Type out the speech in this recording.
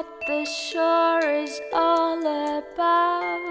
what the shore is all about.